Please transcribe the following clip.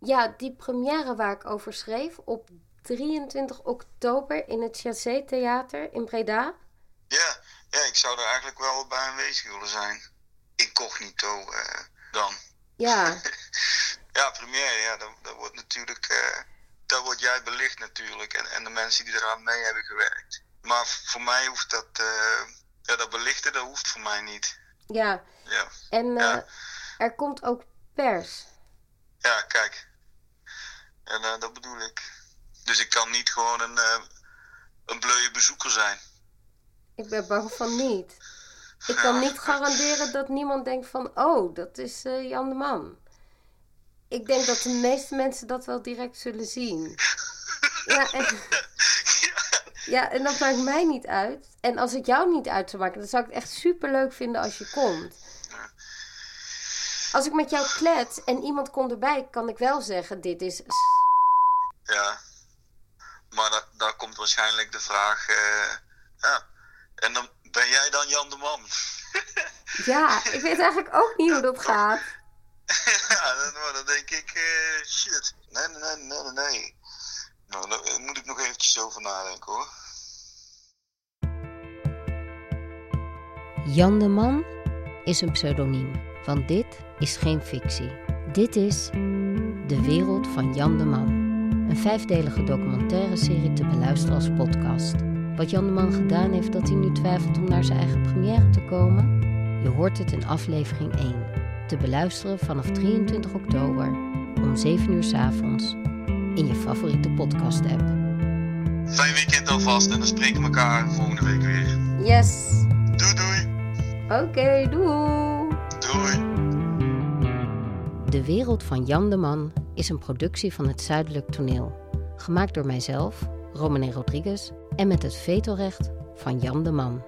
Ja, die première waar ik over schreef op 23 oktober in het Chassé Theater in Breda. Ja, ja, ik zou er eigenlijk wel bij aanwezig willen zijn. Incognito eh dan. Ja, Ja, première, ja, dat, dat wordt natuurlijk, eh dat wordt jij belicht natuurlijk. En, en de mensen die eraan mee hebben gewerkt. Maar voor mij hoeft dat, eh, ja, dat belichten, dat hoeft voor mij niet. ja. Ja, En Ja. er komt ook pers. ja kijk. En eh, dat bedoel ik. Dus ik kan niet gewoon een, eh een bleuwe bezoeker zijn. Ik ben bang van niet. Ik kan niet garanderen dat niemand denkt van... Oh, dat is eh, Jan de Man. Ik denk dat de meeste mensen dat wel direct zullen zien. Ja, en, ja, en dat maakt mij niet uit. En als het jou niet uit zou maken... dan zou ik het echt super leuk vinden als je komt. Als ik met jou klets en iemand komt erbij... kan ik wel zeggen, dit is... Ja. Maar da- daar komt waarschijnlijk de vraag. eh, ja. En dan ben jij dan Jan de Man? Ja, ik weet eigenlijk ook niet hoe dat gaat. ja, dan, maar dan denk ik, eh, shit. Nee, nee, nee, nee, nee, nee. Nou, daar moet ik nog eventjes over nadenken hoor. Jan de Man is een pseudoniem, want dit is geen fictie. Dit is De Wereld van Jan de Man. Een vijfdelige documentaire serie te beluisteren als podcast. Wat Jan de Man gedaan heeft dat hij nu twijfelt om naar zijn eigen première te komen? Je hoort het in aflevering 1. Te beluisteren vanaf 23 oktober om 7 uur 's avonds in je favoriete podcast app. Fijn weekend alvast en dan spreken we elkaar volgende week weer. Yes! Doei doei. Oké, doei! Doei. De Wereld van Jan de Man is een productie van het Zuidelijk Toneel. Gemaakt door mijzelf, Romane Rodriguez, en met het vetorecht van Jan de Man.